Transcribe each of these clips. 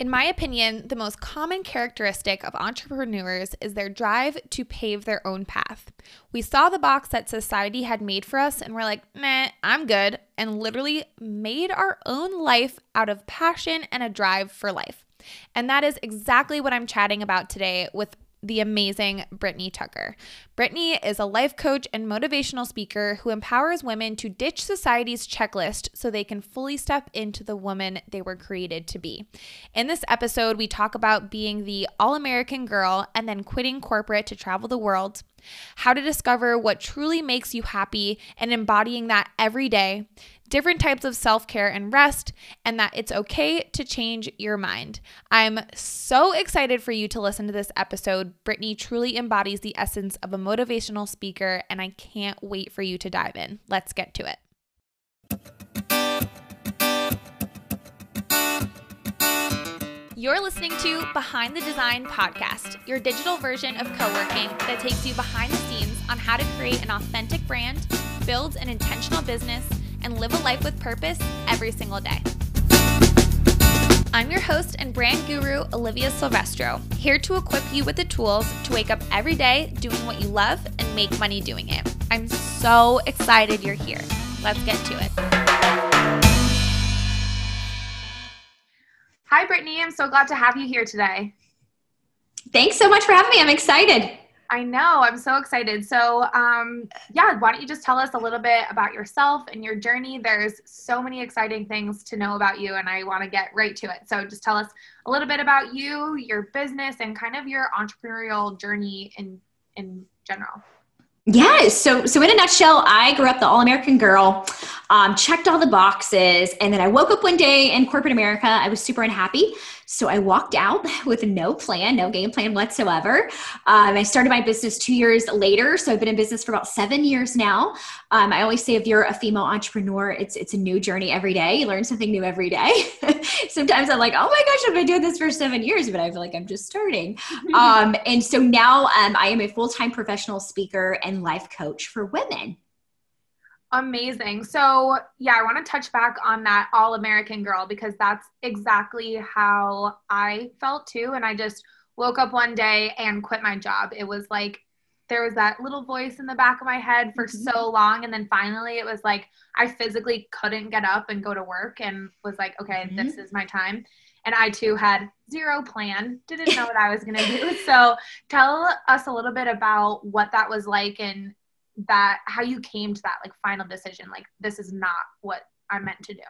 In my opinion, the most common characteristic of entrepreneurs is their drive to pave their own path. We saw the box that society had made for us and we're like, meh, I'm good, and literally made our own life out of passion and a drive for life. And that is exactly what I'm chatting about today with the amazing Brittany Tucker. Brittany is a life coach and motivational speaker who empowers women to ditch society's checklist so they can fully step into the woman they were created to be. In this episode, we talk about being the all American girl and then quitting corporate to travel the world, how to discover what truly makes you happy and embodying that every day, different types of self care and rest, and that it's okay to change your mind. I'm so excited for you to listen to this episode. Brittany truly embodies the essence of a motivational speaker, and I can't wait for you to dive in. Let's get to it. You're listening to Behind the Design podcast, your digital version of co working that takes you behind the scenes on how to create an authentic brand, build an intentional business, and live a life with purpose every single day. I'm your host and brand guru, Olivia Silvestro, here to equip you with the tools to wake up every day doing what you love and make money doing it. I'm so excited you're here. Let's get to it. Hi, Brittany. I'm so glad to have you here today. Thanks so much for having me. I'm excited. I know. I'm so excited. So, um, yeah, why don't you just tell us a little bit about yourself and your journey? There's so many exciting things to know about you, and I want to get right to it. So, just tell us a little bit about you, your business, and kind of your entrepreneurial journey in in general. Yeah. So, so in a nutshell, I grew up the all-American girl, um, checked all the boxes, and then I woke up one day in corporate America. I was super unhappy. So I walked out with no plan, no game plan whatsoever. Um, I started my business two years later. So I've been in business for about seven years now. Um, I always say if you're a female entrepreneur, it's it's a new journey every day. You learn something new every day. Sometimes I'm like, oh my gosh, I've been doing this for seven years, but I feel like I'm just starting. um, and so now um, I am a full time professional speaker and life coach for women. Amazing. So, yeah, I want to touch back on that all American girl because that's exactly how I felt too. And I just woke up one day and quit my job. It was like there was that little voice in the back of my head for mm-hmm. so long. And then finally, it was like I physically couldn't get up and go to work and was like, okay, mm-hmm. this is my time. And I too had zero plan, didn't know what I was going to do. So, tell us a little bit about what that was like and that how you came to that like final decision like this is not what i'm meant to do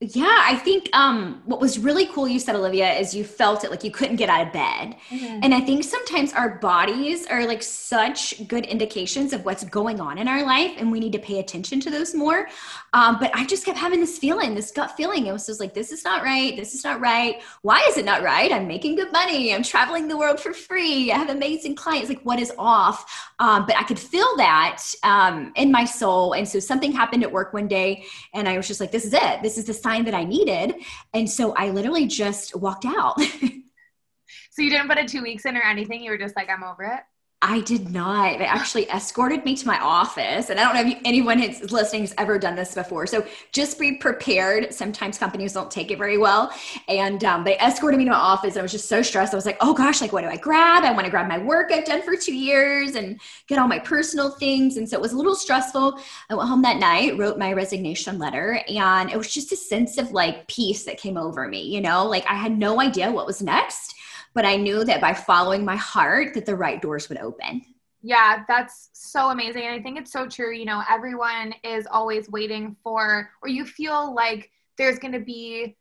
yeah, I think um, what was really cool you said, Olivia, is you felt it like you couldn't get out of bed. Mm-hmm. And I think sometimes our bodies are like such good indications of what's going on in our life, and we need to pay attention to those more. Um, but I just kept having this feeling, this gut feeling. It was just like, this is not right. This is not right. Why is it not right? I'm making good money. I'm traveling the world for free. I have amazing clients. Like, what is off? Um, but I could feel that um, in my soul. And so something happened at work one day, and I was just like, this is it. This is the sign that I needed. And so I literally just walked out. so you didn't put a two weeks in or anything? You were just like, I'm over it? I did not. They actually escorted me to my office. And I don't know if anyone who's listening has ever done this before. So just be prepared. Sometimes companies don't take it very well. And um, they escorted me to my office. I was just so stressed. I was like, oh gosh, like what do I grab? I want to grab my work I've done for two years and get all my personal things. And so it was a little stressful. I went home that night, wrote my resignation letter. And it was just a sense of like peace that came over me. You know, like I had no idea what was next but I knew that by following my heart that the right doors would open. Yeah, that's so amazing. And I think it's so true. You know, everyone is always waiting for, or you feel like there's going to be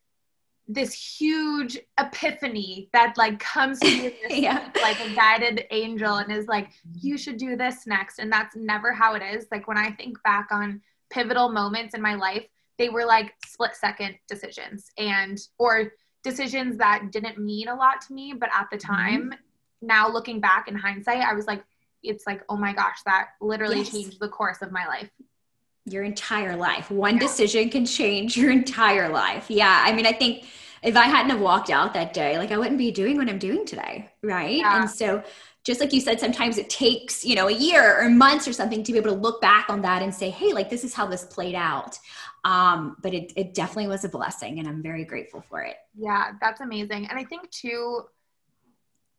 this huge epiphany that like comes to you yeah. like a guided angel and is like you should do this next and that's never how it is like when i think back on pivotal moments in my life they were like split second decisions and or decisions that didn't mean a lot to me, but at the mm-hmm. time, mm-hmm. now looking back in hindsight, I was like, it's like, oh my gosh, that literally yes. changed the course of my life. Your entire life. One yeah. decision can change your entire life. Yeah. I mean, I think if I hadn't have walked out that day, like I wouldn't be doing what I'm doing today. Right. Yeah. And so just like you said, sometimes it takes, you know, a year or months or something to be able to look back on that and say, hey, like this is how this played out. Um, but it, it definitely was a blessing and I'm very grateful for it. Yeah, that's amazing. And I think too,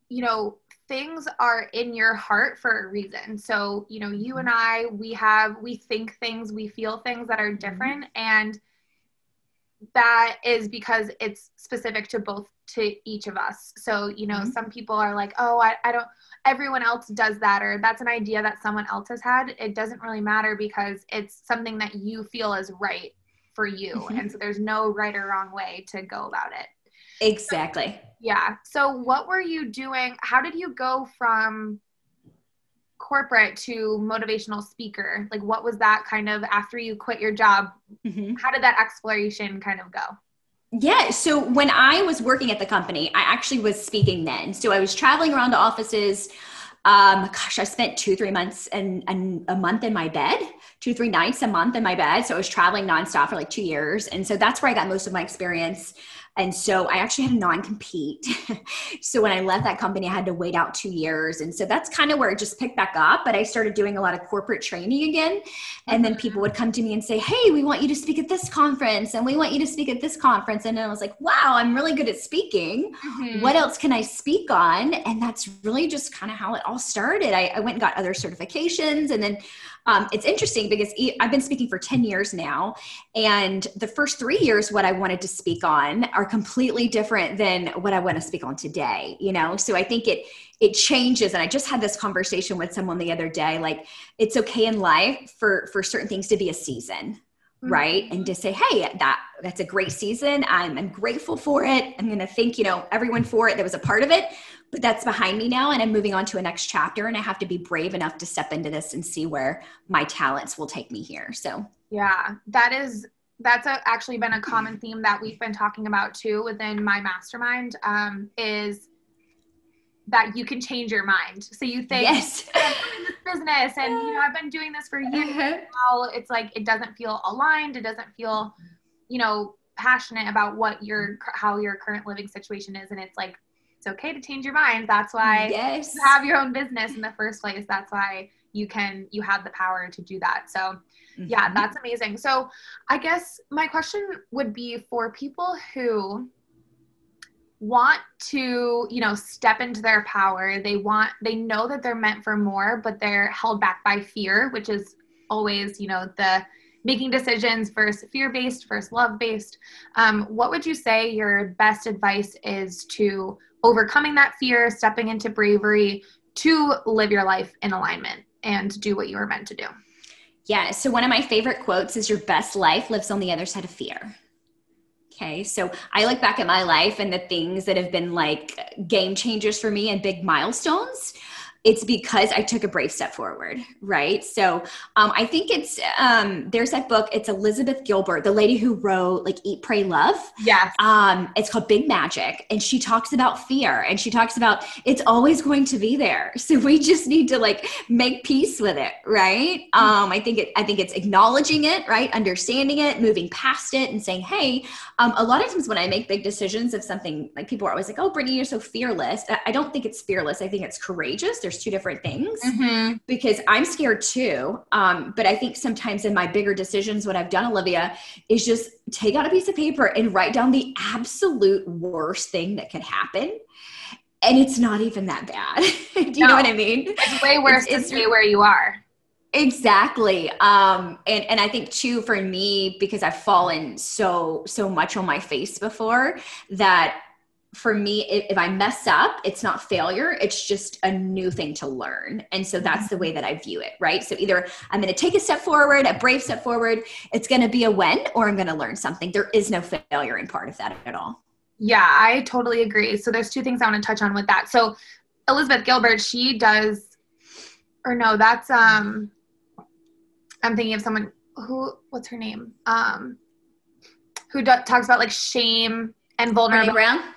you know, things are in your heart for a reason. So, you know, you and I, we have, we think things, we feel things that are mm-hmm. different. And that is because it's specific to both to each of us so you know mm-hmm. some people are like oh I, I don't everyone else does that or that's an idea that someone else has had it doesn't really matter because it's something that you feel is right for you mm-hmm. and so there's no right or wrong way to go about it exactly so, yeah so what were you doing how did you go from corporate to motivational speaker like what was that kind of after you quit your job mm-hmm. how did that exploration kind of go yeah. So when I was working at the company, I actually was speaking then. So I was traveling around to offices. Um, gosh, I spent two, three months and, and a month in my bed, two, three nights a month in my bed. So I was traveling nonstop for like two years. And so that's where I got most of my experience and so I actually had a non compete. so when I left that company, I had to wait out two years. And so that's kind of where it just picked back up. But I started doing a lot of corporate training again. And then people would come to me and say, Hey, we want you to speak at this conference and we want you to speak at this conference. And I was like, Wow, I'm really good at speaking. Mm-hmm. What else can I speak on? And that's really just kind of how it all started. I, I went and got other certifications and then um, it's interesting because I've been speaking for 10 years now. And the first three years, what I wanted to speak on are completely different than what I want to speak on today, you know? So I think it, it changes. And I just had this conversation with someone the other day, like it's okay in life for, for certain things to be a season, mm-hmm. right and to say hey that that's a great season I'm, I'm grateful for it i'm going to thank you know everyone for it that was a part of it but that's behind me now and i'm moving on to a next chapter and i have to be brave enough to step into this and see where my talents will take me here so yeah that is that's a, actually been a common theme that we've been talking about too within my mastermind um, is that you can change your mind. So you think, yes, I'm in this business and you know I've been doing this for years. Uh-huh. Now it's like it doesn't feel aligned. It doesn't feel, you know, passionate about what your how your current living situation is. And it's like it's okay to change your mind. That's why yes. you have your own business in the first place. That's why you can you have the power to do that. So mm-hmm. yeah, that's amazing. So I guess my question would be for people who want to you know step into their power they want they know that they're meant for more but they're held back by fear which is always you know the making decisions first fear based first love based um, what would you say your best advice is to overcoming that fear, stepping into bravery to live your life in alignment and do what you were meant to do. Yeah. So, one of my favorite quotes is Your best life lives on the other side of fear. Okay. So, I look back at my life and the things that have been like game changers for me and big milestones it's because I took a brave step forward, right? So um, I think it's um, there's that book. It's Elizabeth Gilbert, the lady who wrote like Eat, Pray, Love. Yeah. Um, it's called Big Magic, and she talks about fear, and she talks about it's always going to be there. So we just need to like make peace with it, right? Mm-hmm. Um, I think it. I think it's acknowledging it, right? Understanding it, moving past it, and saying, hey. Um, a lot of times when I make big decisions of something, like people are always like, oh, Brittany, you're so fearless. I don't think it's fearless. I think it's courageous. There's two different things mm-hmm. because I'm scared too. Um, but I think sometimes in my bigger decisions, what I've done, Olivia, is just take out a piece of paper and write down the absolute worst thing that could happen. And it's not even that bad. Do you no, know what I mean? It's way worse it's, to it's, stay where you are. Exactly. Um, and, and I think too, for me, because I've fallen so, so much on my face before that for me, if, if, I mess up, it's not failure, it's just a new thing to learn. And so that's the way that I view it, right? So either I'm going to take a step forward, a brave step forward, it's going to be a win, or I'm going to learn something. There is no failure in part of that at all. Yeah, I totally agree. So there's two things I want to touch on with that. So Elizabeth Gilbert, she does, or no, that's, um, I'm thinking of someone who, what's her name? Um, who do, talks about like shame and vulnerability. Brene Brown?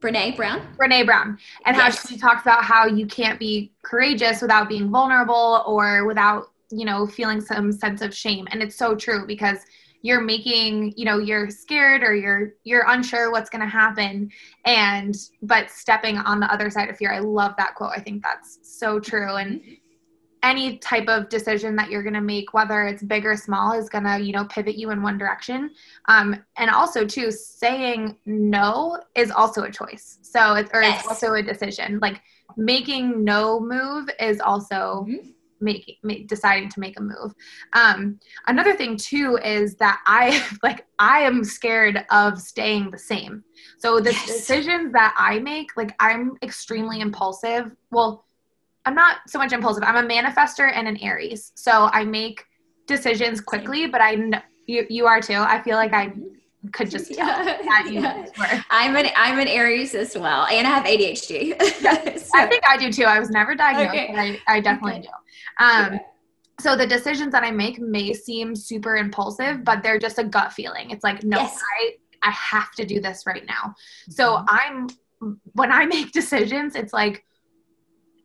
Brene Brown. Brene Brown. And yes. how she talks about how you can't be courageous without being vulnerable or without, you know, feeling some sense of shame. And it's so true because you're making, you know, you're scared or you're you're unsure what's going to happen and but stepping on the other side of fear. I love that quote. I think that's so true and any type of decision that you're going to make whether it's big or small is going to you know pivot you in one direction um, and also too saying no is also a choice so it's or yes. it's also a decision like making no move is also mm-hmm. making make, deciding to make a move um, another thing too is that i like i am scared of staying the same so the yes. decisions that i make like i'm extremely impulsive well I'm not so much impulsive. I'm a manifester and an Aries. So I make decisions quickly, but I know you, you are too. I feel like I could just yeah, yeah. I'm an I'm an Aries as well, and I have ADHD. so. I think I do too. I was never diagnosed, okay. but I, I definitely okay. do. Um, so the decisions that I make may seem super impulsive, but they're just a gut feeling. It's like, no, yes. I I have to do this right now. So mm-hmm. I'm when I make decisions, it's like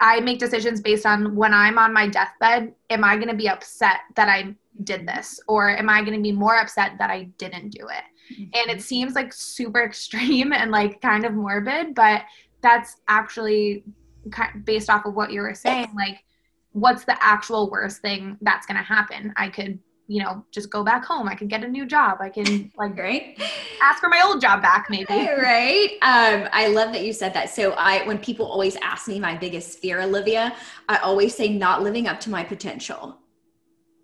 I make decisions based on when I'm on my deathbed, am I going to be upset that I did this? Or am I going to be more upset that I didn't do it? Mm-hmm. And it seems like super extreme and like kind of morbid, but that's actually based off of what you were saying. Like, what's the actual worst thing that's going to happen? I could you know, just go back home. I can get a new job. I can like right ask for my old job back maybe. Right. Um, I love that you said that. So I when people always ask me my biggest fear, Olivia, I always say not living up to my potential.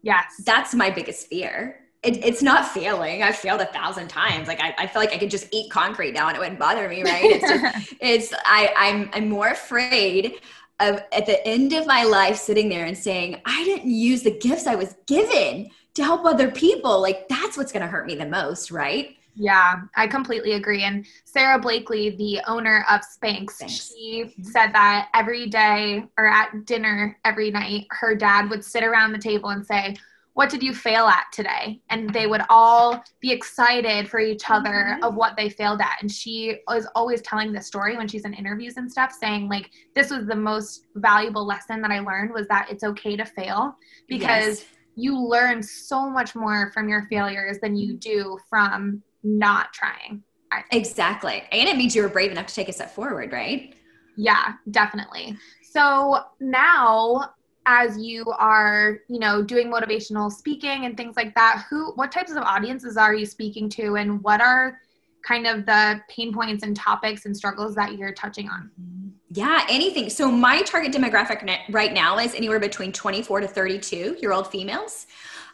Yes. That's my biggest fear. It, it's not failing. I've failed a thousand times. Like I, I feel like I could just eat concrete now and it wouldn't bother me, right? It's just, it's I I'm I'm more afraid of at the end of my life sitting there and saying, I didn't use the gifts I was given to help other people like that's what's going to hurt me the most right yeah, I completely agree. And Sara Blakely, the owner of Spanx, Thanks. she said that every day or at dinner every night, her dad would sit around the table and say, What did you fail at today? And they would all be excited for each other mm-hmm. of what they failed at. And she was always telling this story when she's in interviews and stuff, saying, like, this was the most valuable lesson that I learned was that it's okay to fail because yes you learn so much more from your failures than you do from not trying. Exactly. And it means you were brave enough to take a step forward, right? Yeah, definitely. So now as you are, you know, doing motivational speaking and things like that, who what types of audiences are you speaking to and what are kind of the pain points and topics and struggles that you're touching on? Mm-hmm. Yeah, anything. So my target demographic right now is anywhere between 24 to 32 year old females.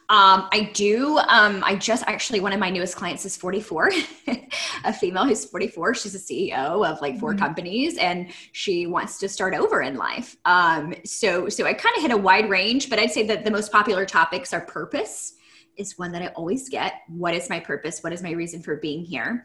Um, I do. Um, I just actually, one of my newest clients is 44, a female who's 44. She's a CEO of like 4 mm-hmm. companies and she wants to start over in life. Um, so, so I kind of hit a wide range, but I'd say that the most popular topics are purpose is one that I always get. What is my purpose? What is my reason for being here?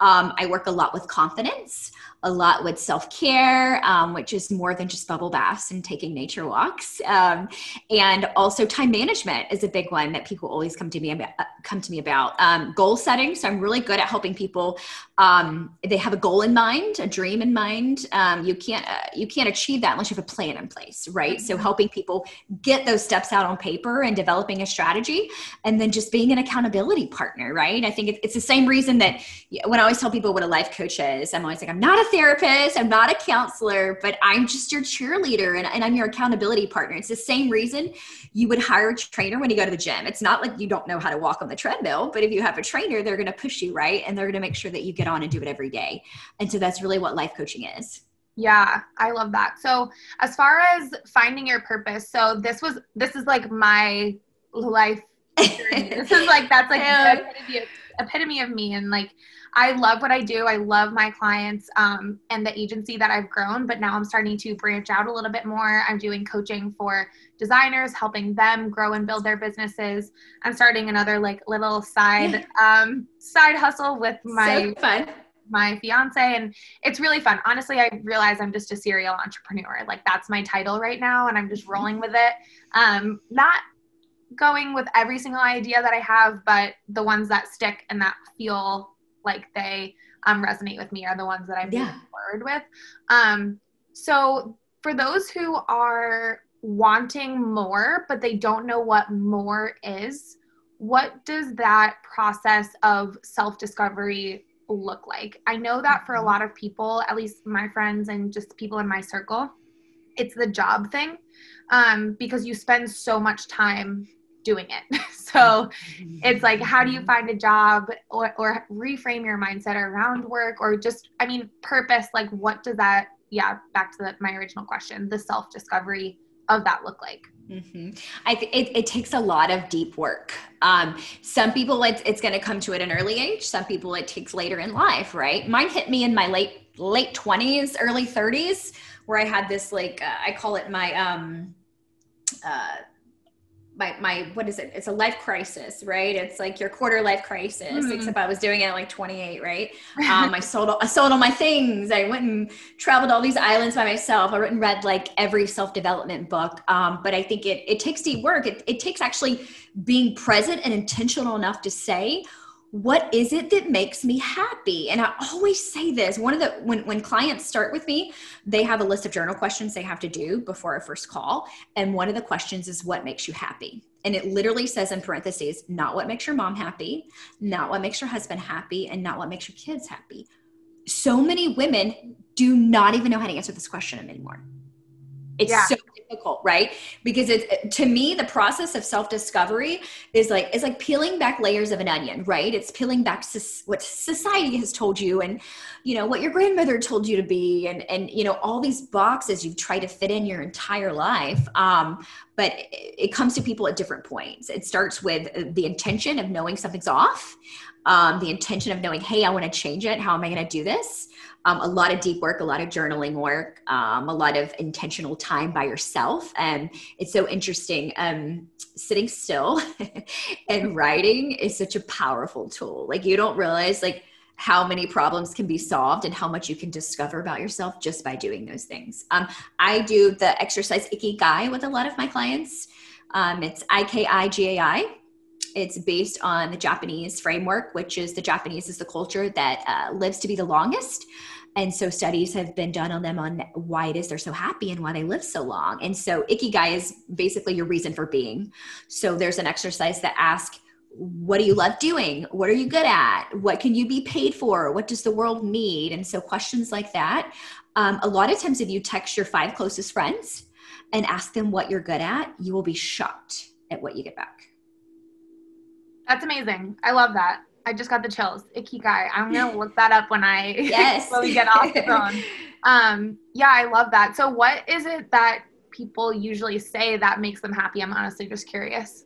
Um, I work a lot with confidence, a lot with self care, um, which is more than just bubble baths and taking nature walks. Um, and also, time management is a big one that people always come to me about. Come to me about um, goal setting. So I'm really good at helping people. Um, they have a goal in mind, a dream in mind. Um, you can't uh, you can't achieve that unless you have a plan in place, right? Mm-hmm. So helping people get those steps out on paper and developing a strategy, and then just being an accountability partner, right? I think it's the same reason that when I always tell people what a life coach is, I'm always like, I'm not a therapist, I'm not a counselor, but I'm just your cheerleader and, and I'm your accountability partner. It's the same reason you would hire a trainer when you go to the gym. It's not like you don't know how to walk on the treadmill, but if you have a trainer, they're going to push you, right? And they're going to make sure that you get on and do it every day. And so that's really what life coaching is. Yeah, I love that. So, as far as finding your purpose, so this was this is like my life this is like that's like the epitome of, epitome of me and like I love what I do. I love my clients um, and the agency that I've grown, but now I'm starting to branch out a little bit more. I'm doing coaching for designers, helping them grow and build their businesses. I'm starting another like little side um, side hustle with my so my fiance and it's really fun. Honestly, I realize I'm just a serial entrepreneur. Like that's my title right now and I'm just mm-hmm. rolling with it. Um, not going with every single idea that I have, but the ones that stick and that feel like they um, resonate with me are the ones that I'm yeah. forward with. Um, so for those who are wanting more, but they don't know what more is, what does that process of self discovery look like? I know that for a mm-hmm. lot of people, at least my friends and just people in my circle, it's the job thing um, because you spend so much time doing it. so it's like, how do you find a job or, or reframe your mindset around work or just, I mean, purpose? Like, what does that, yeah, back to the, my original question, the self discovery of that look like? Mm-hmm. I think it, it, takes a lot of deep work. Um, some people, it's, it's going to come to at an early age. Some people, it takes later in life, right? Mine hit me in my late late twenties, early thirties, where I had this like uh, I call it my um, uh, my my what is it? It's a life crisis right? It's like your quarter life crisis mm-hmm. except i was doing it at like 28 right? Um, i sold i sold all my things. I went and traveled all these islands by myself. I went and read like every self-development book. Um, but i think it, it takes deep work. It, it takes actually being present and intentional enough to say what is it that makes me happy? And i always say this one of the when, when clients start with me they have a list of journal questions they have to do before our first call. And one of the questions is what makes you happy? And it literally says in parentheses not what makes your mom happy not what makes your husband happy and not what makes your kids happy. So many women do not even know how to answer this question anymore. It's yeah. so difficult, right? Because it's to me the process of self-discovery is like it's like peeling back layers of an onion, right? It's peeling back what society has told you and you know what your grandmother told you to be and and you know all these boxes you've tried to fit in your entire life. Um, but it comes to people at different points. It starts with the intention of knowing something's off, um, the intention of knowing, hey, I want to change it. How am I going to do this? Um, a lot of deep work, a lot of journaling work, um, a lot of intentional time by yourself. And it's so interesting. Um, sitting still and writing is such a powerful tool. Like you don't realize like how many problems can be solved and how much you can discover about yourself just by doing those things. Um, I do the exercise Ikigai with a lot of my clients. Um, it's I K I G A I it's based on the Japanese framework, which is the Japanese is the culture that uh, lives to be the longest. And so studies have been done on them on why it is they're so happy and why they live so long. And so Ikigai is basically your reason for being. So there's an exercise that asks, what do you love doing? What are you good at? What can you be paid for? What does the world need? And so questions like that. Um, a lot of times, if you text your five closest friends and ask them what you're good at, you will be shocked at what you get back. That's amazing. I love that. I just got the chills. Ikigai. I'm gonna look that up when I yes. when we get off the phone. Um, yeah, I love that. So, what is it that people usually say that makes them happy? I'm honestly just curious.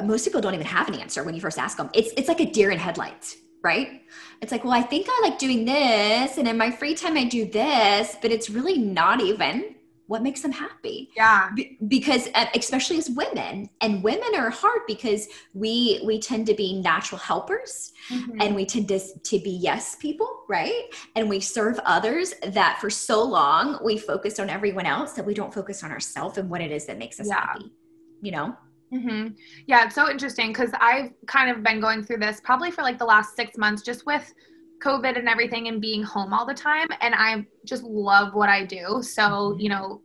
Most people don't even have an answer when you first ask them. It's it's like a deer in headlights, right? It's like, well, I think I like doing this, and in my free time I do this, but it's really not even what makes them happy yeah B- because uh, especially as women and women are hard because we we tend to be natural helpers mm-hmm. and we tend to, to be yes people right and we serve others that for so long we focus on everyone else that we don't focus on ourselves and what it is that makes us yeah. happy you know Mm-hmm. Yeah, it's so interesting because I've kind of been going through this probably for like the last six months, just with COVID and everything and being home all the time. And I just love what I do. So, mm-hmm. you know,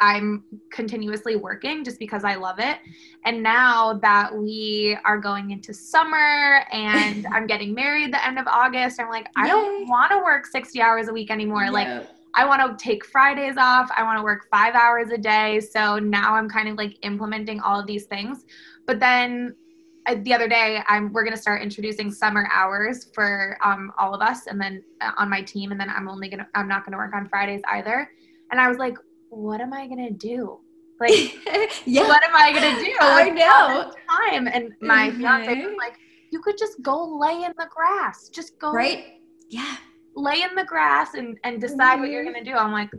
I'm continuously working just because I love it. And now that we are going into summer and I'm getting married the end of August, I'm like, I don't want to work 60 hours a week anymore. No. Like, I want to take Fridays off. I want to work five hours a day. So now I'm kind of like implementing all of these things. But then the other day i'm we're going to start introducing summer hours for um, all of us and then uh, on my team and then i'm only going to i'm not going to work on fridays either and i was like what am i going to do like yeah. what am i going to do i know time and my mm-hmm. fiance was like you could just go lay in the grass just go right yeah lay in the grass and and decide mm-hmm. what you're mm-hmm. going to do i'm like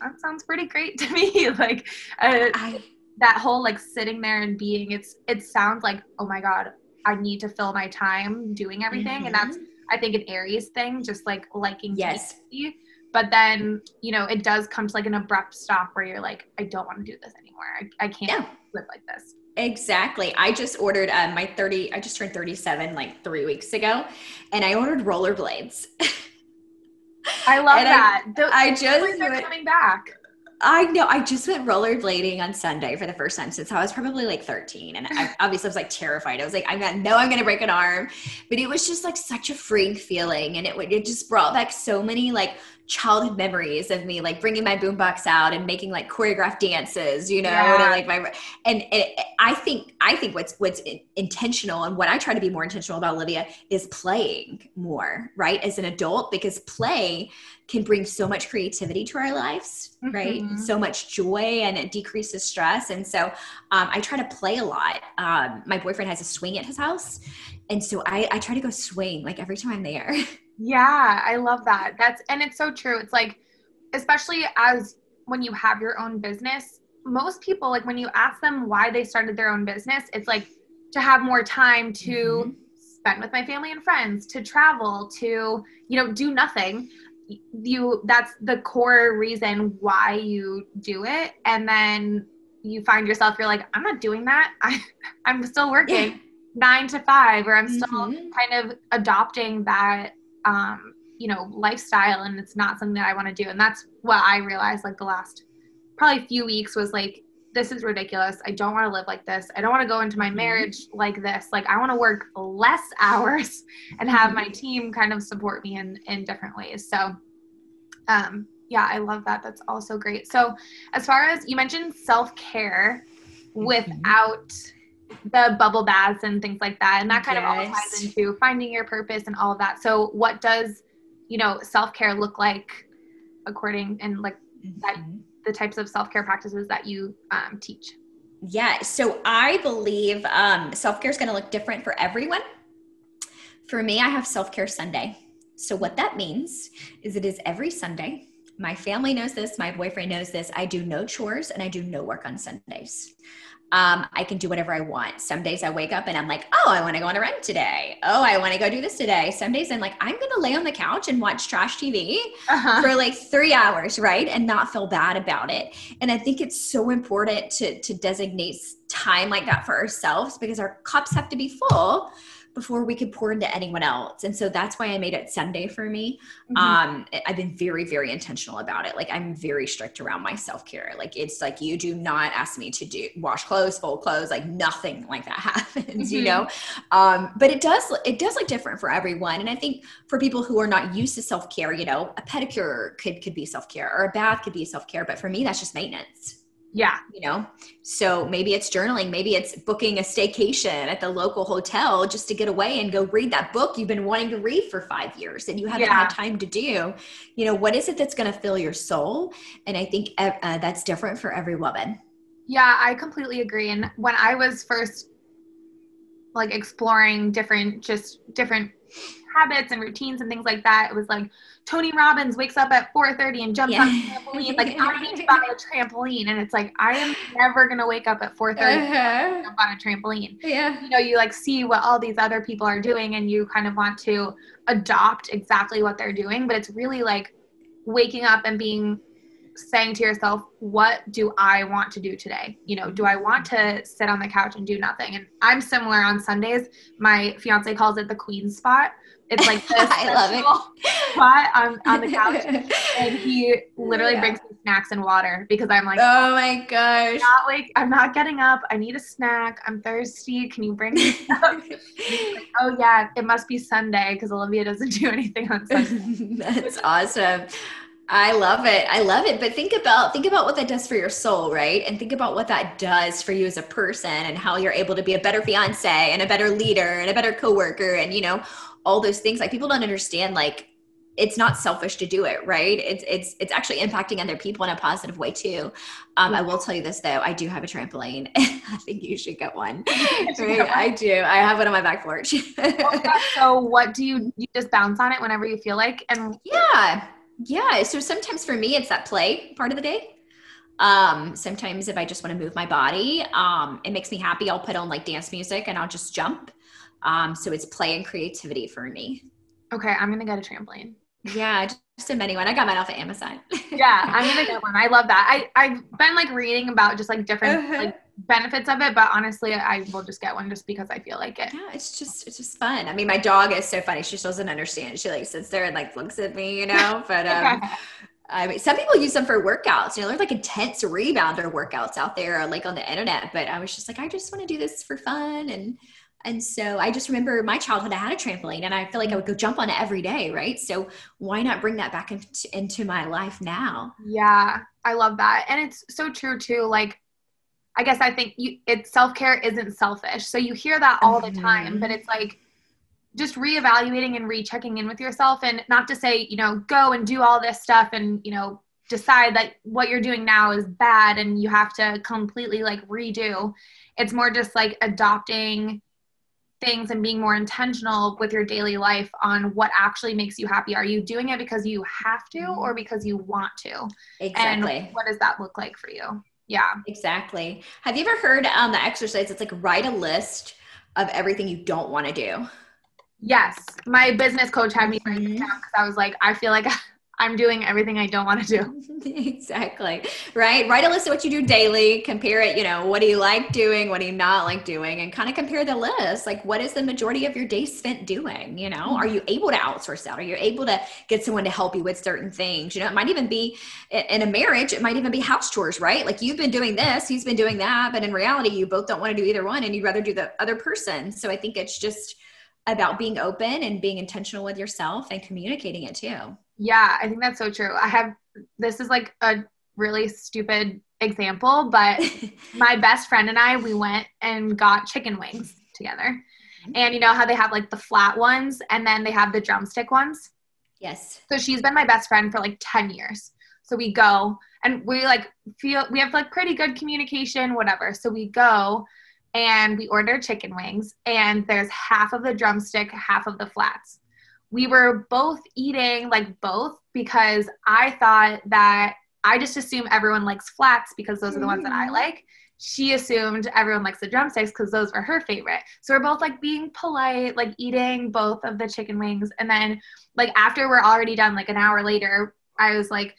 that sounds pretty great to me like uh, I, that whole like sitting there and being it's it sounds like oh my god i need to fill my time doing everything mm-hmm. and that's mm-hmm. i think an aries thing just like liking yes but then you know it does come to like an abrupt stop where you're like i don't want to do this anymore i, I can't yeah. live like this Exactly. I just ordered uh, my 30, I just turned 37 like three weeks ago, and I ordered rollerblades. I love that. I, I just they're coming back. I know. I just went rollerblading on Sunday for the first time since I was probably like 13. And I obviously I was like terrified. I was like, I'm gonna know I'm gonna break an arm. But it was just like such a freeing feeling. And it it just brought back so many like childhood memories of me like bringing my boombox out and making like choreographed dances, you know, yeah. like my and it, I think I think what's what's intentional and what I try to be more intentional about Olivia is playing more, right? As an adult because play can bring so much creativity to our lives, mm-hmm. right? So much joy and it decreases stress. And so um, I try to play a lot. Um, my boyfriend has a swing at his house. And so I, I try to go swing like every time I'm there. Yeah, I love that. That's and it's so true. It's like especially as when you have your own business, most people like when you ask them why they started their own business, it's like to have more time to mm-hmm. spend with my family and friends, to travel, to you know, do nothing. You that's the core reason why you do it and then you find yourself you're like I'm not doing that. I I'm still working. Yeah. 9 to 5 or I'm still mm-hmm. kind of adopting that um, you know, lifestyle and it's not something that I want to do. And that's what I realized like the last probably few weeks was like, this is ridiculous. I don't want to live like this. I don't want to go into my mm-hmm. marriage like this. Like I want to work less hours and have my mm-hmm. team kind of support me in in different ways. So um yeah, I love that. That's also great. So as far as you mentioned self-care mm-hmm. without the bubble baths and things like that. And that kind yes. of all ties into finding your purpose and all of that. So what does you know self-care look like according and like mm-hmm. that the types of self-care practices that you um, teach? Yeah so i believe um, self-care is going to look different for everyone. For me i have self-care sunday. So what that means is it is every sunday. My family knows this my boyfriend knows this. I do no chores and i do no work on sundays um, I can do whatever I want. Some days I wake up and I'm like, oh, I want to go on a run today. Oh, I want to go do this today. Some days I'm like, I'm going to lay on the couch and watch trash TV uh-huh. for like three hours, right? And not feel bad about it. And I think it's so important to, to designate time like that for ourselves because our cups have to be full before we could pour into anyone else. And so that's why I made it Sunday for me. Mm-hmm. Um, I've been very, very intentional about it. Like I'm very strict around my self care. Like it's like you do not ask me to do wash clothes, fold clothes, like nothing like that happens, mm-hmm. you know. Um, but it does it does look different for everyone. And I think for people who are not used to self care, you know, a pedicure could could be self care or a bath could be self care. But for me, that's just maintenance yeah. You know, so maybe it's journaling, maybe it's booking a staycation at the local hotel just to get away and go read that book you've been wanting to read for five years and you haven't yeah. had time to do. You know, what is it that's going to fill your soul? And I think uh, that's different for every woman. Yeah, I completely agree. And when I was first like exploring different, just different habits and routines and things like that, it was like, Tony Robbins wakes up at 4:30 and jumps yeah. on a trampoline. Like I need to buy a trampoline, and it's like I am never gonna wake up at 4:30 uh-huh. jump on a trampoline. Yeah, you know, you like see what all these other people are doing, and you kind of want to adopt exactly what they're doing. But it's really like waking up and being saying to yourself, what do I want to do today? You know, do I want to sit on the couch and do nothing? And I'm similar on Sundays. My fiance calls it the queen spot it's like this I love it. spot on, on the couch, and he literally yeah. brings me snacks and water because I'm like, oh my gosh, I'm not like I'm not getting up. I need a snack. I'm thirsty. Can you bring me stuff? like, oh yeah, it must be Sunday because Olivia doesn't do anything on Sunday. That's awesome. I love it. I love it. But think about think about what that does for your soul, right? And think about what that does for you as a person and how you're able to be a better fiance and a better leader and a better coworker and you know all those things like people don't understand like it's not selfish to do it right? It's it's it's actually impacting other people in a positive way too. Um, i will tell you this though. I do have a trampoline. I think you should get one. Right? i do. I have one on my back porch. So what do you you just bounce on it whenever you feel like and yeah. Yeah. So sometimes for me it's that play part of the day. Um, sometimes if I just want to move my body, um, it makes me happy. I'll put on like dance music and I'll just jump. Um, so it's play and creativity for me. Okay, I'm gonna get a trampoline. Yeah, just a mini one. I got mine off of Amazon. yeah, I'm gonna get one. I love that. I I've been like reading about just like different uh-huh. like benefits of it, but honestly, I will just get one just because I feel like it. Yeah, it's just it's just fun. I mean, my dog is so funny. She doesn't understand. She like sits there and like looks at me, you know. But um, I mean, some people use them for workouts. You know, there's like intense rebounder workouts out there, like on the internet. But I was just like, I just want to do this for fun and And so I just remember my childhood, I had a trampoline and I feel like I would go jump on it every day, right? So why not bring that back into, into my life now? Yeah, I love that. And it's so true too. Like, I guess I think you, it's self care isn't selfish. So you hear that all the time, but mm-hmm. it's like just reevaluating and rechecking in with yourself. And not to say, you know, go and do all this stuff and, you know, decide that what you're doing now is bad and you have to completely like redo. It's more just like adopting things and being more intentional with your daily life on what actually makes you happy. Are you doing it because you have to or mm-hmm. because you want to? Exactly. And what does that look like for you? Yeah. Exactly. Have you ever heard um, the exercise? It's like write a list of everything you don't want to do. Yes. My business coach had me write mm-hmm. down because I was like, I feel like I'm doing everything I don't want to do. exactly. Right. Write a list of what you do daily, compare it, you know, what do you like doing? What do you not like doing? And kind of compare the list. Like, what is the majority of your day spent doing? You know, mm-hmm. are you able to outsource that? Are you able to get someone to help you with certain things? You know, it might even be in a marriage, it might even be house chores, right? Like, you've been doing this, he's been doing that. But in reality, you both don't want to do either one and you'd rather do the other person. So I think it's just about being open and being intentional with yourself and communicating it too. Yeah, I think that's so true. I have this is like a really stupid example, but my best friend and I we went and got chicken wings together. Mm-hmm. And you know how they have like the flat ones and then they have the drumstick ones? Yes. So she's been my best friend for like 10 years. So we go and we like feel we have like pretty good communication, whatever. So we go and we order chicken wings and there's half of the drumstick, half of the flats we were both eating like both because I thought that I just assume everyone likes flats because those are the ones that I mm-hmm. like. She assumed everyone likes the drumsticks because those were her favorite. So we're both like being polite, like eating both of the chicken wings. And then, like, after we're already done, like an hour later, I was like,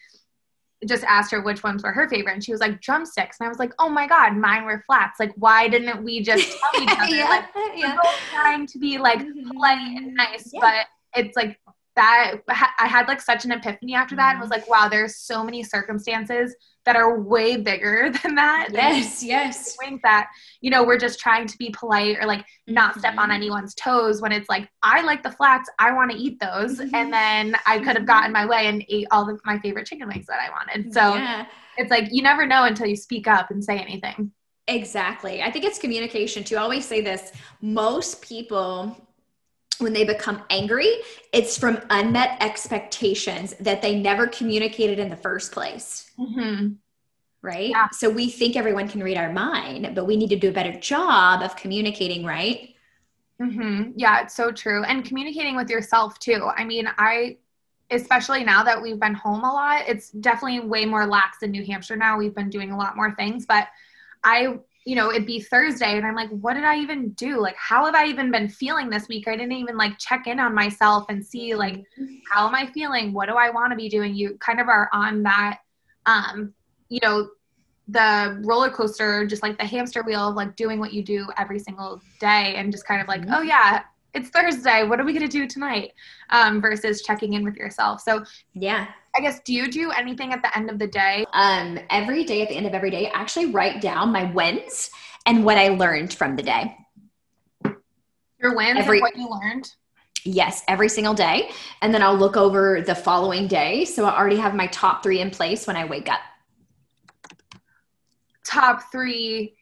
just asked her which ones were her favorite and she was like drumsticks and i was like oh my god mine were flats like why didn't we just tell each other yeah, like yeah. we're both trying to be like polite and mm-hmm. nice yeah. but it's like that I had like such an epiphany after that and was like, wow, there's so many circumstances that are way bigger than that. Yes, yes. Think that, you know, we're just trying to be polite or like not step on mm-hmm. anyone's toes when it's like, I like the flats, I want to eat those. Mm-hmm. And then I could have gotten my way and ate all of my favorite chicken wings that I wanted. So yeah. it's like you never know until you speak up and say anything. Exactly. I think it's communication too. I always say this most people when they become angry, it's from unmet expectations that they never communicated in the first place. Mm-hmm. Right. Yeah. So we think everyone can read our mind, but we need to do a better job of communicating, right? Mm-hmm. Yeah, it's so true. And communicating with yourself too. I mean, I, especially now that we've been home a lot, it's definitely way more lax in New Hampshire now. We've been doing a lot more things, but I you know, it'd be Thursday and I'm like, what did I even do? Like, how have I even been feeling this week? I didn't even like check in on myself and see like, mm-hmm. how am I feeling? What do I want to be doing? You kind of are on that, um, you know, the roller coaster, just like the hamster wheel of like doing what you do every single day and just kind of like, mm-hmm. oh yeah, it's Thursday. What are we going to do tonight? Um, versus checking in with yourself. So, yeah. I guess, do you do anything at the end of the day? Um, every day, at the end of every day, I actually write down my wins and what I learned from the day. Your wins every, and what you learned? Yes, every single day. And then I'll look over the following day. So I already have my top three in place when I wake up. Top three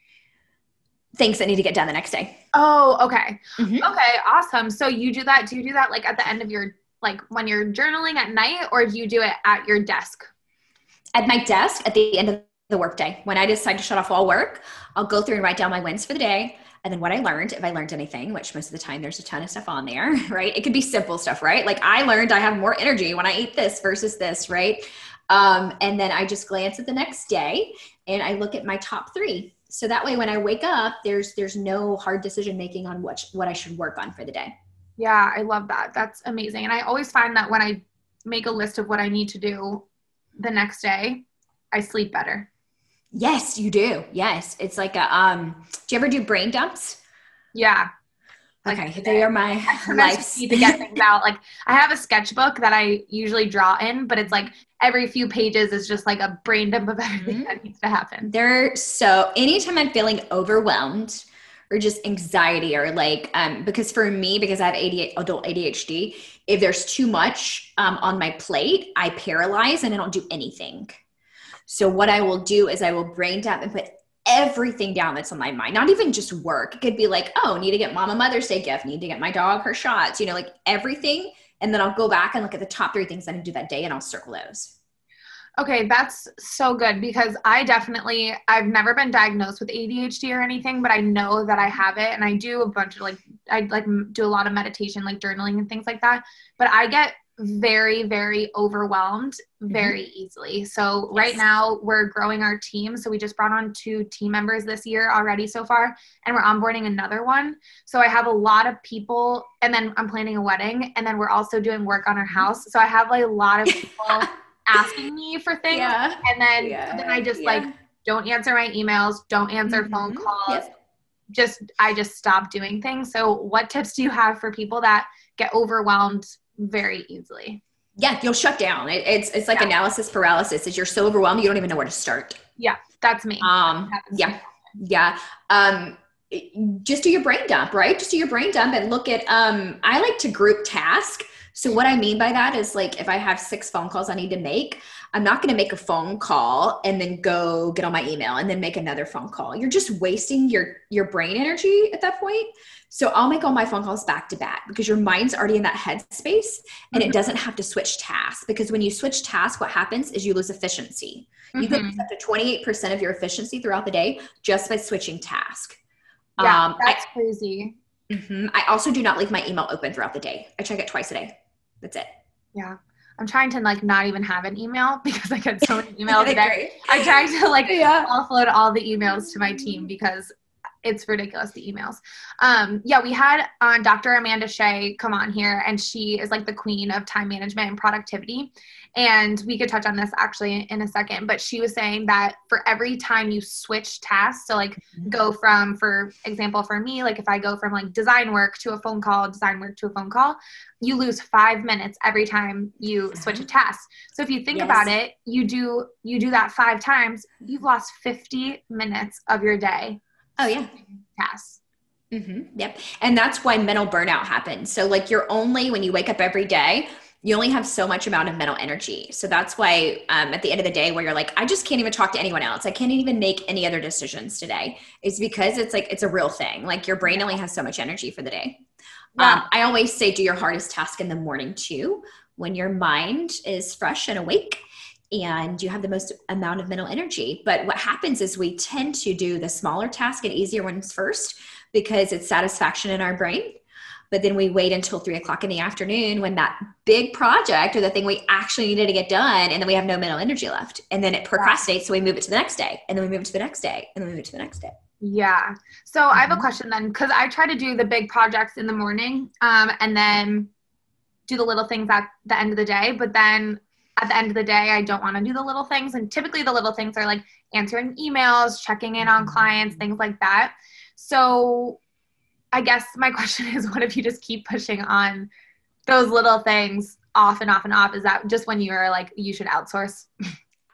things that need to get done the next day. Oh, okay. Mm-hmm. Okay, awesome. So you do that. Do you do that like at the end of your like when you're journaling at night or do you do it at your desk? At my desk at the end of the workday. When I decide to shut off all work, I'll go through and write down my wins for the day and then what I learned, if I learned anything, which most of the time there's a ton of stuff on there, right? It could be simple stuff, right? Like I learned I have more energy when I eat this versus this, right? Um, and then I just glance at the next day and I look at my top three so that way when i wake up there's there's no hard decision making on what what i should work on for the day yeah i love that that's amazing and i always find that when i make a list of what i need to do the next day i sleep better yes you do yes it's like a um do you ever do brain dumps yeah like okay, they are my life. to get things out. Like I have a sketchbook that I usually draw in, but it's like every few pages is just like a brain dump of everything mm-hmm. that needs to happen. There, so anytime I'm feeling overwhelmed, or just anxiety or like um because for me because i have ADHD, adult adhd if there's too much um, on my plate i paralyze and i don't do anything. So what i will do is i will brain dump and put everything down that's on my mind not even just work. It could be like oh need to get mom a mother's day gift need to get my dog her shots you know like everything. And then i'll go back and look at the top three things i need to do that day and i'll circle those Okay, that's so good because I definitely I've never been diagnosed with ADHD or anything, but I know that I have it and I do a bunch of like I like do a lot of meditation like journaling and things like that, but I get very very overwhelmed mm-hmm. very mm-hmm. easily. So yes. right now we're growing our team, so we just brought on two team members this year already so far and we're onboarding another one. So I have a lot of people and then I'm planning a wedding and then we're also doing work on our house. So I have like a lot of people asking me for things. Yeah. and then yeah. then i just yeah. like don't answer my emails don't answer mm-hmm. phone calls. Just i just stop doing things. So what tips do you have for people that get overwhelmed very easily? Yeah you'll shut down. It, it's it's like analysis paralysis. Is you're so overwhelmed you don't even know where to start. Yeah that's me. Um yeah. yeah. Um just do your brain dump right? Just do your brain dump and look at um i like to group task so what I mean by that is like if I have six phone calls I need to make, I'm not going to make a phone call and then go get on my email and then make another phone call. You're just wasting your your brain energy at that point. So I'll make all my phone calls back to back because your mind's already in that headspace and mm-hmm. it doesn't have to switch tasks because when you switch tasks what happens is you lose efficiency. Mm-hmm. You can lose up to 28% of your efficiency throughout the day just by switching task. Yeah, um, that's I, crazy. Mm-hmm. I also do not leave my email open throughout the day. I check it twice a day. That's it. Yeah. I'm trying to like not even have an email because I get so many emails. I try to like yeah. offload all the emails to my team because it's ridiculous the emails. Um, yeah, we had uh, Dr. Amanda Shea come on here, and she is like the queen of time management and productivity. And we could touch on this actually in a second, but she was saying that for every time you switch tasks, so like mm-hmm. go from, for example, for me, like if I go from like design work to a phone call, design work to a phone call, you lose five minutes every time you switch a task. So if you think yes. about it, you do you do that five times, you've lost 50 minutes of your day Oh yeah. Pass. Mm-hmm. Yep. And that's why mental burnout happens. So like you're only when you wake up every day, you only have so much amount of mental energy. So that's why um, at the end of the day, where you're like, I just can't even talk to anyone else. I can't even make any other decisions today. It's because it's like it's a real thing. Like your brain only has so much energy for the day. Yeah. Um, I always say do your hardest task in the morning too, when your mind is fresh and awake and you have the most amount of mental energy. But what happens is we tend to do the smaller task and easier ones first because it's satisfaction in our brain. But then we wait until three o'clock in the afternoon when that big project or the thing we actually needed to get done, and then we have no mental energy left. And then it procrastinates, so we move it to the next day, and then we move it to the next day, and then we move it to the next day. Yeah. So mm-hmm. I have a mm-hmm. question then, because I try to do the big projects in the morning, um, and then do the little things at the end of the day. But then at the end of the day, I don't want to do the little things. And typically, the little things are like answering emails, checking in on clients, things like that. So, I guess my question is what if you just keep pushing on those little things off and off and off? Is that just when you're like, you should outsource?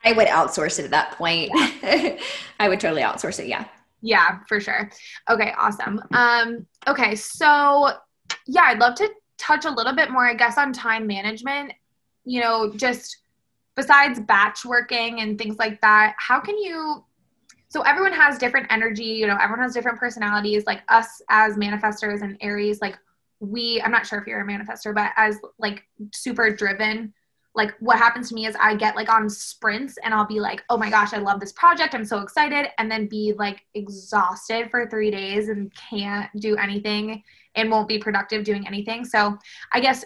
I would outsource it at that point. Yeah. I would totally outsource it. Yeah. Yeah, for sure. Okay, awesome. Um, okay, so yeah, I'd love to touch a little bit more, I guess, on time management you know, just besides batch working and things like that, how can you so everyone has different energy, you know, everyone has different personalities. Like us as manifestors and Aries, like we I'm not sure if you're a manifestor, but as like super driven, like what happens to me is I get like on sprints and I'll be like, oh my gosh, I love this project. I'm so excited. And then be like exhausted for three days and can't do anything and won't be productive doing anything. So I guess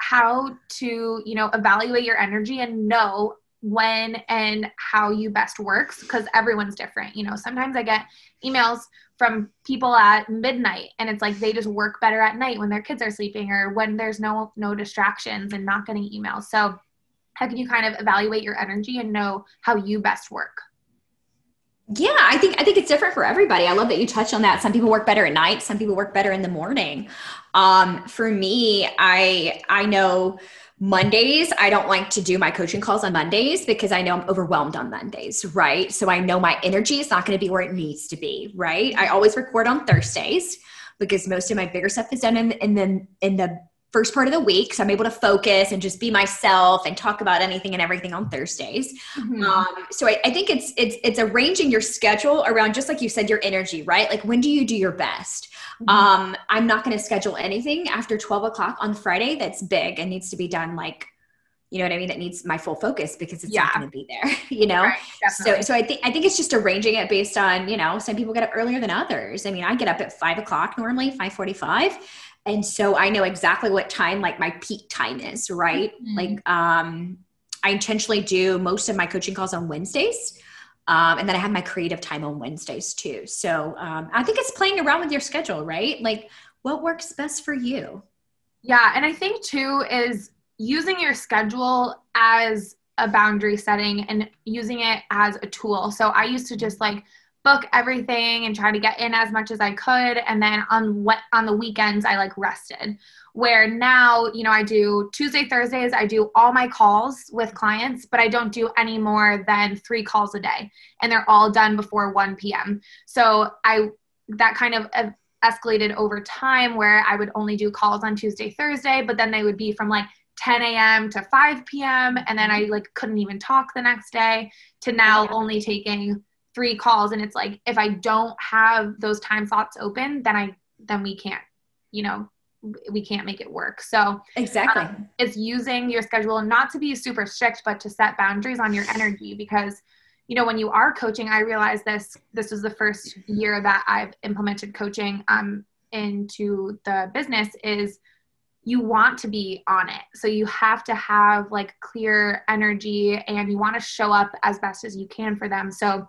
how to you know evaluate your energy and know when and how you best works because everyone's different. You know sometimes i get emails from people at midnight and it's like they just work better at night when their kids are sleeping or when there's no no distractions and not getting emails. So how can you kind of evaluate your energy and know how you best work yeah, I think I think it's different for everybody. I love that you touched on that. Some people work better at night, some people work better in the morning. Um, for me, I I know Mondays, I don't like to do my coaching calls on Mondays because I know I'm overwhelmed on Mondays, right? So I know my energy is not going to be where it needs to be, right? I always record on Thursdays because most of my bigger stuff is done in, in the in the first part of the week so i'm able to focus and just be myself and talk about anything and everything on thursdays mm-hmm. um, so I, I, think it's it's it's arranging your schedule around just like you said your energy right like when do you do your best mm-hmm. um, i'm not going to schedule anything after 12 o'clock on friday that's big and needs to be done like you know what I mean? That needs my full focus because it's yeah. not going to be there, you know? Right, so, so I think, I think it's just arranging it based on, you know, some people get up earlier than others. I mean, I get up at five o'clock normally, 545 and so i know exactly what time like my peak time is right? Mm-hmm. like um i intentionally do most of my coaching calls on wednesdays um, and then i have my creative time on wednesdays too. So um, i think it's playing around with your schedule right? Like what works best for you? Yeah and i think too is using your schedule as a boundary setting and using it as a tool. So i used to just like book everything and try to get in as much as I could. And then on what on the weekends I like rested. Where now, you know, I do Tuesday, Thursdays, I do all my calls with clients, but I don't do any more than three calls a day. And they're all done before 1 p.m. So I that kind of uh, escalated over time where I would only do calls on Tuesday, Thursday, but then they would be from like 10 a.m. to 5 p.m. And then I like couldn't even talk the next day to now only taking three calls and it's like if i don't have those time slots open then i then we can't you know we can't make it work. So exactly. um, it's using your schedule not to be super strict but to set boundaries on your energy because you know when you are coaching i realized this this was the first year that i've implemented coaching um into the business is you want to be on it. So you have to have like clear energy and you want to show up as best as you can for them. So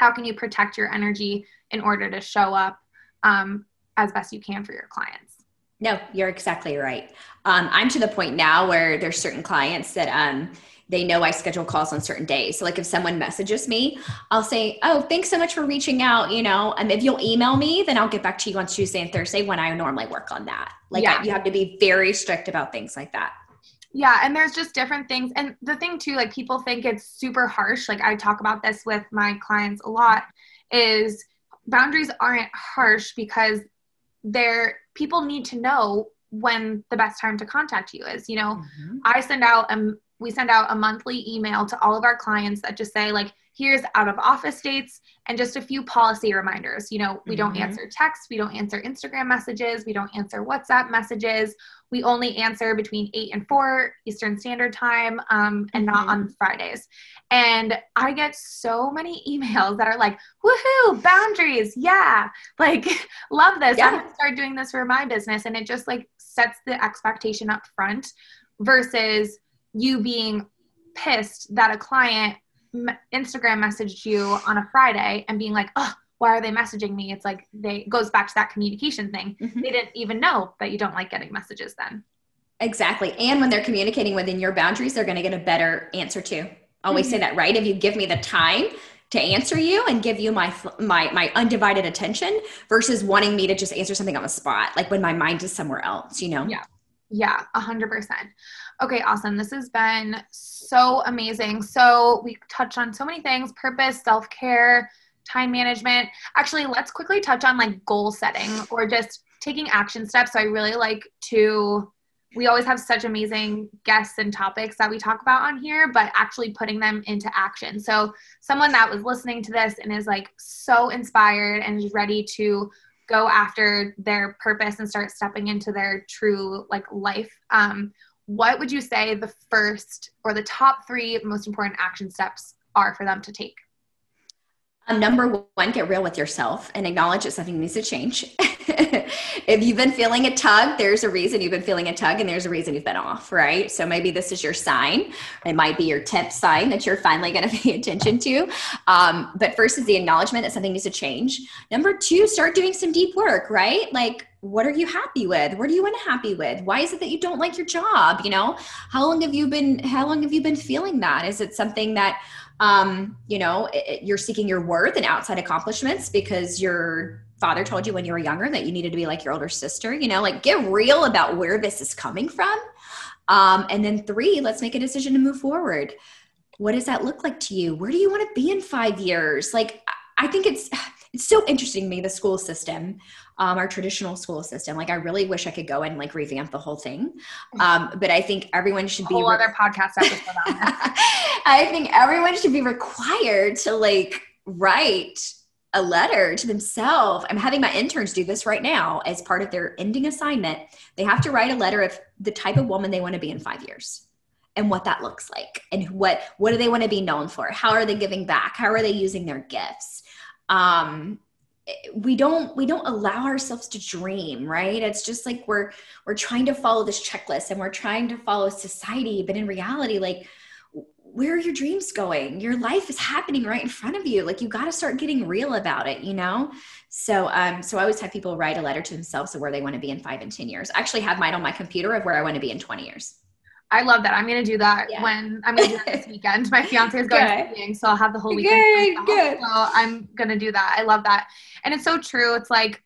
how can you protect your energy in order to show up um, as best you can for your clients no you're exactly right um, i'm to the point now where there's certain clients that um, they know I schedule calls on certain days. So like if someone messages me, I'll say, "Oh, thanks so much for reaching out." You know, and if you'll email me, then I'll get back to you on Tuesday and Thursday when I normally work on that. Like yeah. you have to be very strict about things like that. Yeah, and there's just different things. And the thing too, like people think it's super harsh. Like I talk about this with my clients a lot is boundaries aren't harsh because they're people need to know when the best time to contact you is. You know, mm-hmm. I send out a we send out a monthly email to all of our clients that just say like here's out of office dates and just a few policy reminders. You know, we don't mm-hmm. answer texts, we don't answer Instagram messages, we don't answer WhatsApp messages. We only answer between 8 and 4 Eastern Standard Time um, and mm-hmm. not on Fridays. And I get so many emails that are like, woohoo, boundaries. Yeah. Like, love this. Yeah. I'm going to start doing this for my business. And it just like sets the expectation up front versus you being pissed that a client Instagram messaged you on a Friday and being like, oh, why are they messaging me? It's like they goes back to that communication thing. Mm-hmm. They didn't even know that you don't like getting messages then. Exactly. And when they're communicating within your boundaries, they're going to get a better answer too. Always mm-hmm. say that, right? If you give me the time to answer you and give you my my my undivided attention versus wanting me to just answer something on the spot, like when my mind is somewhere else, you know? Yeah. Yeah, a hundred percent. Okay, awesome. This has been so amazing. So we touched on so many things: purpose, self care, time management. Actually, let's quickly touch on like goal setting or just taking action steps. So I really like to. We always have such amazing guests and topics that we talk about on here, but actually putting them into action. So, someone that was listening to this and is like so inspired and is ready to go after their purpose and start stepping into their true like life um, what would you say the first or the top three most important action steps are for them to take um, number one, get real with yourself and acknowledge that something needs to change. if you've been feeling a tug, there's a reason you've been feeling a tug and there's a reason you've been off, right? So maybe this is your sign. It might be your tip sign that you're finally going to pay attention to. Um, but first is the acknowledgement that something needs to change. Number two, start doing some deep work, right? Like, what are you happy with what are you unhappy with why is it that you don't like your job you know how long have you been how long have you been feeling that is it something that um, you know, it, you're seeking your worth and outside accomplishments because your father told you when you were younger that you needed to be like your older sister, you know, like get real about where this is coming from. Um, and then three, let's make a decision to move forward. What does that look like to you? Where do you want to be in five years? Like, I think it's it's so interesting to me the school system um, our traditional school system. Like i really wish i could go and like revamp the whole thing. Um, but i think everyone should be whole re- other podcast episode i think everyone should be required to like write a letter to themselves. I'm having my interns do this right now as part of their ending assignment. They have to write a letter of the type of woman they want to be in five years and what that looks like and what what do they want to be known for? How are they giving back? How are they using their gifts um, we don't we don't allow ourselves to dream right? It's just like we're we're trying to follow this checklist and we're trying to follow society but in reality like where are your dreams going? Your life is happening right in front of you. Like you got to start getting real about it you know? So um so i always have people write a letter to themselves of where they want to be in five and ten years. I actually have mine on my computer of where i want to be in 20 years I love that. I'm gonna do that yeah. when I'm gonna do that this weekend. My fiance is going good. skiing, so I'll have the whole weekend. Good, good. So I'm gonna do that. I love that, and it's so true. It's like,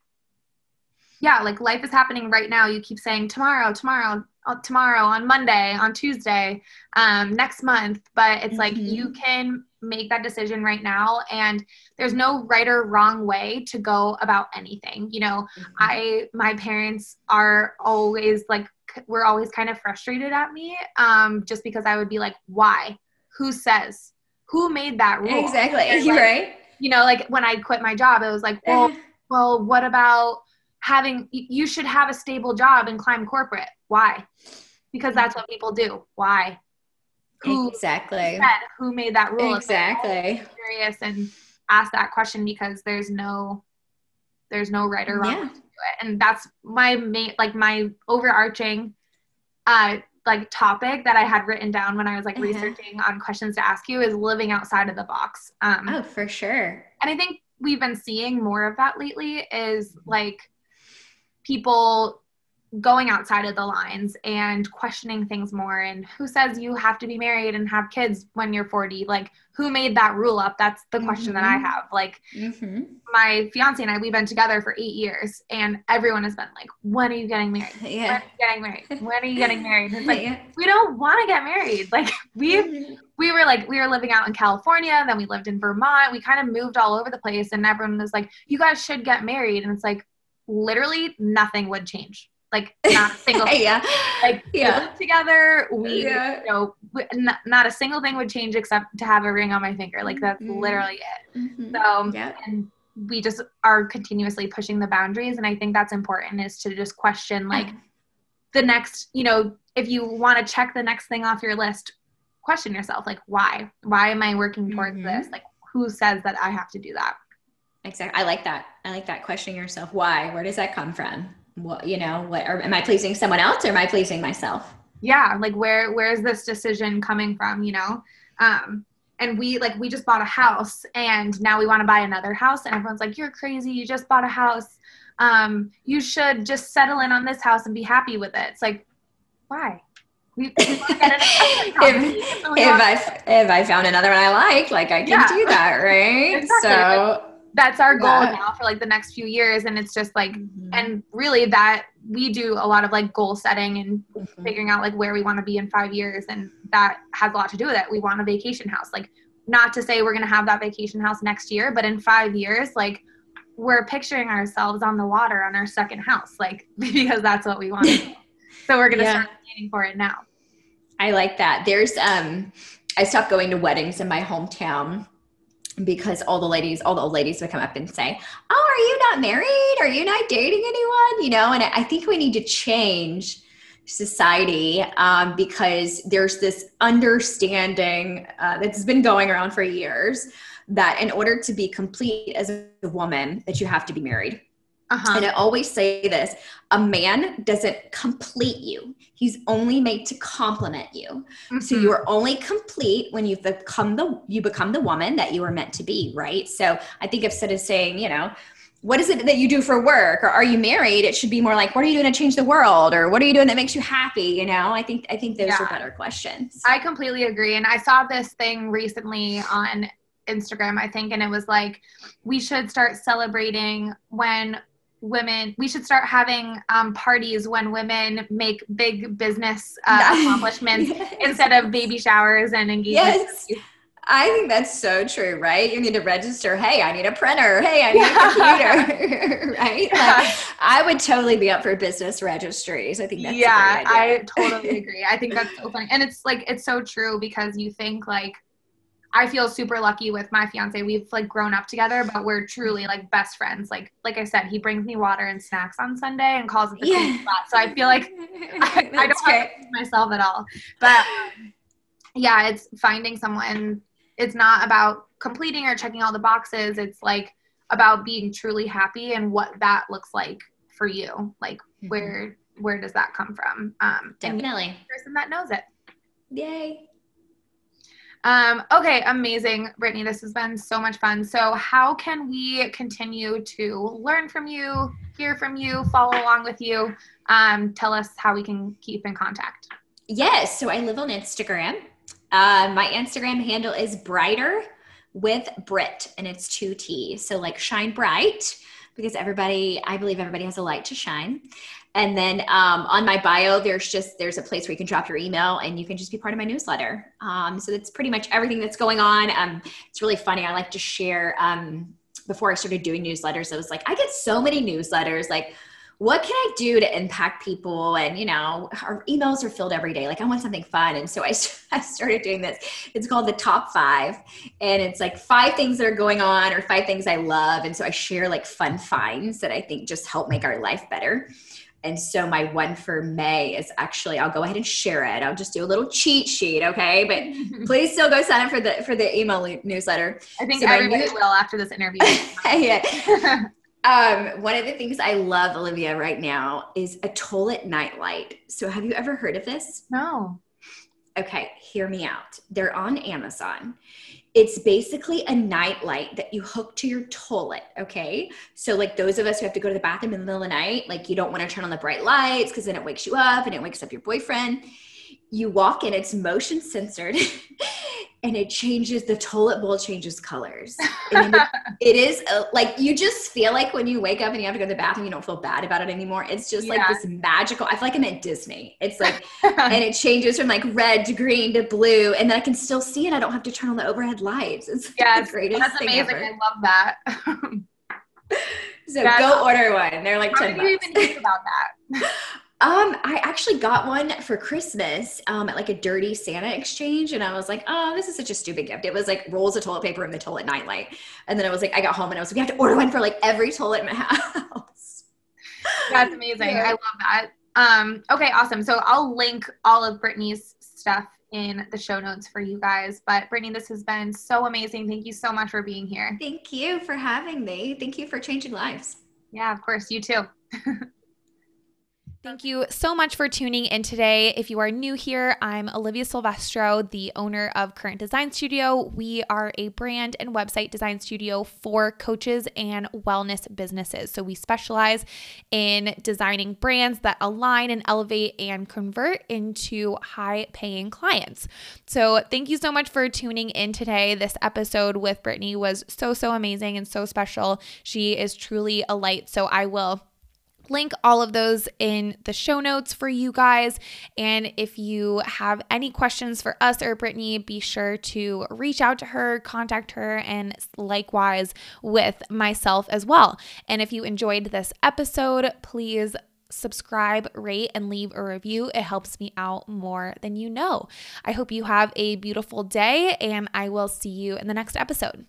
yeah, like life is happening right now. You keep saying tomorrow, tomorrow, uh, tomorrow, on Monday, on Tuesday, um, next month, but it's mm-hmm. like you can make that decision right now, and there's no right or wrong way to go about anything. You know, mm-hmm. I my parents are always like were always kind of frustrated at me um, just because I would be like, why? Who says? Who made that rule? Exactly. You're right. You know, like when I quit my job, it was like, well, well, what about having, you should have a stable job and climb corporate. Why? Because that's what people do. Why? Who exactly. Said, who made that rule? Exactly. curious and ask that question because there's no, there's no right or wrong. Yeah it. And that's my main, like my overarching, uh, like topic that I had written down when I was like uh-huh. researching on questions to ask you is living outside of the box. Um, oh, for sure. And I think we've been seeing more of that lately is like people going outside of the lines and questioning things more and who says you have to be married and have kids when you're 40 like who made that rule up that's the question mm-hmm. that i mm-hmm. have like mm-hmm. my fiance and i we've been together for eight years and everyone has been like when are you getting married yeah. when are you getting married when are you getting married it's like yeah. we don't want to get married like we mm-hmm. we were like we were living out in california then we lived in vermont we kind of moved all over the place and everyone was like you guys should get married and it's like literally nothing would change like not a single yeah like yeah. we live together we yeah. you know not, not, a single thing would change except to have a ring on my finger like that's mm-hmm. literally it mm-hmm. so yeah. and we just are continuously pushing the boundaries and i think that's important is to just question like the next you know if you want to check the next thing off your list question yourself like why why am i working towards mm-hmm. this like who says that i have to do that exactly i like that i like that questioning yourself why where does that come from what you know what or am i pleasing someone else or am i pleasing myself yeah like where where's this decision coming from you know um and we like we just bought a house and now we want to buy another house and everyone's like you're crazy you just bought a house um you should just settle in on this house and be happy with it it's like why we, we if, if I if I found another one I like, like I can yeah. do that, right? Exactly. So that's our goal yeah. now for like the next few years and it's just like mm-hmm. and really that we do a lot of like goal setting and mm-hmm. figuring out like where we want to be in five years and that has a lot to do with it we want a vacation house like not to say we're going to have that vacation house next year but in five years like we're picturing ourselves on the water on our second house like because that's what we want so we're going to yeah. start planning for it now i like that there's um i stopped going to weddings in my hometown because all the ladies, all the old ladies would come up and say, Oh, are you not married? Are you not dating anyone? You know, and I think we need to change society um, because there's this understanding uh, that's been going around for years that in order to be complete as a woman that you have to be married uh-huh. And I always say this a man doesn't complete you, he's only made to complement you. Mm-hmm. So you are only complete when you've become the you become the woman that you were meant to be, right? So I think instead of saying, you know, what is it that you do for work or are you married it should be more like what are you doing to change the world or what are you doing that makes you happy you know i think i think those yeah. are better questions i completely agree and i saw this thing recently on instagram i think and it was like we should start celebrating when women we should start having um, parties when women make big business uh, accomplishments yes. instead of baby showers and engagements yes. I think that's so true, right? You need to register. Hey, I need a printer. Hey, I need a computer, right? Like, I would totally be up for business registries. I think that's yeah, I totally agree. I think that's so funny, and it's like it's so true because you think like I feel super lucky with my fiance. We've like grown up together, but we're truly like best friends. Like like I said, he brings me water and snacks on Sunday and calls it the yeah. spot. So I feel like I, I don't have myself at all. But yeah, it's finding someone. It's not about completing or checking all the boxes. It's like about being truly happy and what that looks like for you. Like mm-hmm. where where does that come from? Um, Definitely, person that knows it. Yay. Um, okay, amazing, Brittany. This has been so much fun. So, how can we continue to learn from you, hear from you, follow along with you? Um, tell us how we can keep in contact. Yes. So, I live on Instagram. Uh, my Instagram handle is brighter with Britt, and it's two T. So, like shine bright because everybody, I believe everybody has a light to shine. And then um, on my bio, there's just there's a place where you can drop your email and you can just be part of my newsletter. Um, so that's pretty much everything that's going on. Um, it's really funny. I like to share. Um, before I started doing newsletters, I was like, I get so many newsletters. Like, what can I do to impact people? And you know, our emails are filled every day. Like, I want something fun, and so I, I started doing this. It's called the Top Five, and it's like five things that are going on or five things I love. And so I share like fun finds that I think just help make our life better. And so my one for May is actually I'll go ahead and share it. I'll just do a little cheat sheet, okay? But please still go sign up for the for the email newsletter. I think so everybody will after this interview. yeah. Um, one of the things I love, Olivia, right now is a toilet nightlight. So have you ever heard of this? No. Okay, hear me out. They're on Amazon it's basically a night light that you hook to your toilet. Okay. So, like those of us who have to go to the bathroom in the middle of the night, like you don't want to turn on the bright lights because then it wakes you up and it wakes up your boyfriend. You walk in, it's motion censored and it changes the toilet bowl changes colors. It, it is a, like you just feel like when you wake up and you have to go to the bathroom you don't feel bad about it anymore. It's just yeah. like this magical i feel like i'm at disney. It's like and it changes from like red to green to blue and then i can still see it. I don't have to turn on the overhead lights. It's yeah the greatest that's amazing. ever. i love that. So go order one. They're like how 10 did you even hear about that um, I actually got one for Christmas um, at like a dirty Santa exchange, and I was like, "Oh, this is such a stupid gift." It was like rolls of toilet paper and the toilet nightlight, and then I was like, I got home and I was like, "We have to order one for like every toilet in my house." That's amazing. Yeah. I love that. Um, okay, awesome. So I'll link all of Brittany's stuff in the show notes for you guys. But Brittany, this has been so amazing. Thank you so much for being here. Thank you for having me. Thank you for changing lives. Yeah, of course. You too. Thank you so much for tuning in today. If you are new here, I'm Olivia Silvestro, the owner of Current Design Studio. We are a brand and website design studio for coaches and wellness businesses. So we specialize in designing brands that align and elevate and convert into high paying clients. So thank you so much for tuning in today. This episode with Brittany was so, so amazing and so special. She is truly a light. So I will link all of those in the show notes for you guys. And if you have any questions for us or Brittany, be sure to reach out to her, contact her, and likewise with myself as well. And if you enjoyed this episode, please subscribe, rate, and leave a review. It helps me out more than you know. I hope you have a beautiful day, and I will see you in the next episode.